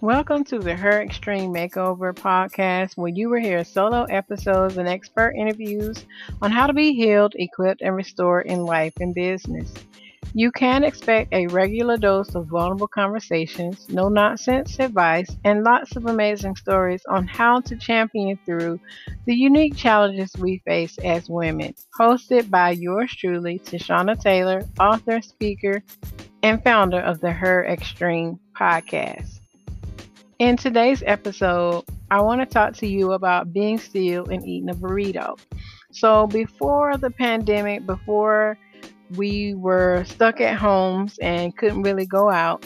Welcome to the Her Extreme Makeover podcast, where you will hear solo episodes and expert interviews on how to be healed, equipped, and restored in life and business. You can expect a regular dose of vulnerable conversations, no nonsense advice, and lots of amazing stories on how to champion through the unique challenges we face as women. Hosted by yours truly, Tschanna Taylor, author, speaker, and founder of the Her Extreme podcast. In today's episode, I want to talk to you about being still and eating a burrito. So, before the pandemic, before we were stuck at homes and couldn't really go out,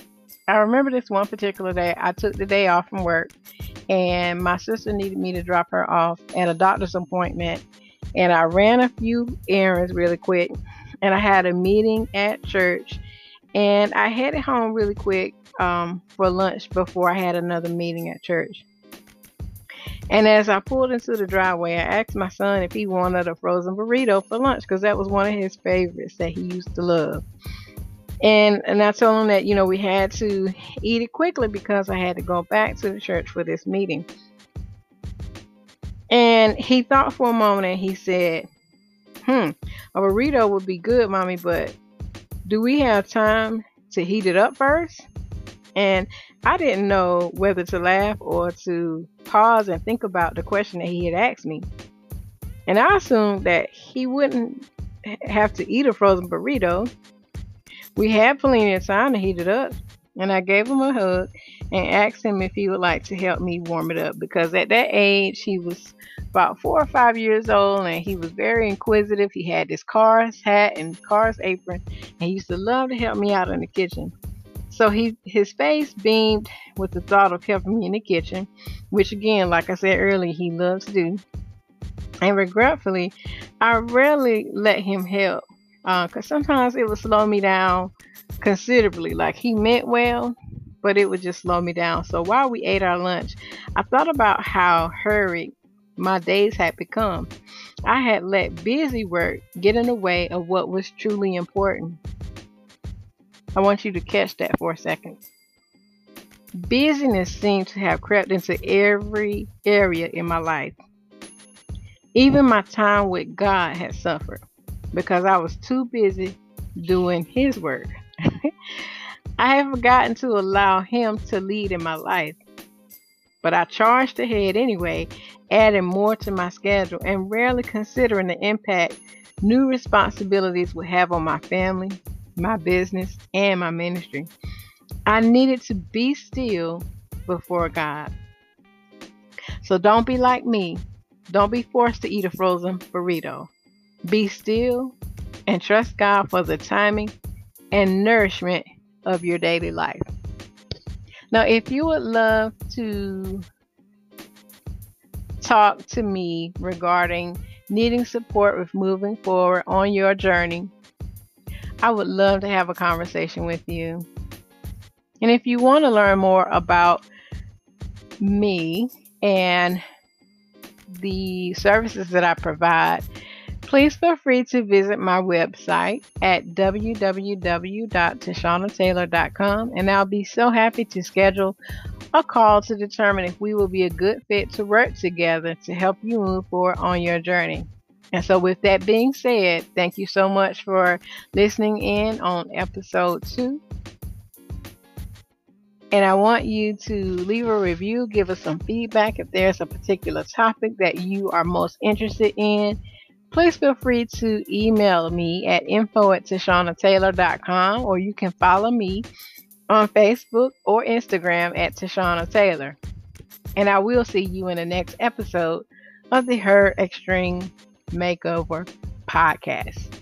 I remember this one particular day. I took the day off from work, and my sister needed me to drop her off at a doctor's appointment. And I ran a few errands really quick, and I had a meeting at church, and I headed home really quick um, for lunch before I had another meeting at church. And as I pulled into the driveway, I asked my son if he wanted a frozen burrito for lunch because that was one of his favorites that he used to love. And and I told him that you know we had to eat it quickly because I had to go back to the church for this meeting. And he thought for a moment and he said, "Hmm, a burrito would be good, mommy, but do we have time to heat it up first? And I didn't know whether to laugh or to pause and think about the question that he had asked me. And I assumed that he wouldn't have to eat a frozen burrito. We had plenty of time to heat it up. And I gave him a hug and asked him if he would like to help me warm it up because at that age he was about four or five years old and he was very inquisitive. He had his car's hat and car's apron and he used to love to help me out in the kitchen. So he his face beamed with the thought of helping me in the kitchen, which again, like I said earlier, he loves to do. And regretfully, I rarely let him help because uh, sometimes it would slow me down considerably. Like he meant well, but it would just slow me down. So while we ate our lunch, I thought about how hurried my days had become. I had let busy work get in the way of what was truly important. I want you to catch that for a second. Busyness seems to have crept into every area in my life. Even my time with God had suffered because I was too busy doing His work. I have forgotten to allow Him to lead in my life. But I charged ahead anyway, adding more to my schedule and rarely considering the impact new responsibilities would have on my family, my business, and my ministry. I needed to be still before God. So don't be like me. Don't be forced to eat a frozen burrito. Be still and trust God for the timing and nourishment of your daily life. Now, if you would love to talk to me regarding needing support with moving forward on your journey, I would love to have a conversation with you. And if you want to learn more about me and the services that I provide, please feel free to visit my website at www.tschannataylor.com and I'll be so happy to schedule a call to determine if we will be a good fit to work together to help you move forward on your journey. And so, with that being said, thank you so much for listening in on episode two. And I want you to leave a review, give us some feedback if there's a particular topic that you are most interested in. Please feel free to email me at info at tschannataylor.com or you can follow me on Facebook or Instagram at Tschanna Taylor. And I will see you in the next episode of the Her Extreme Makeover podcast.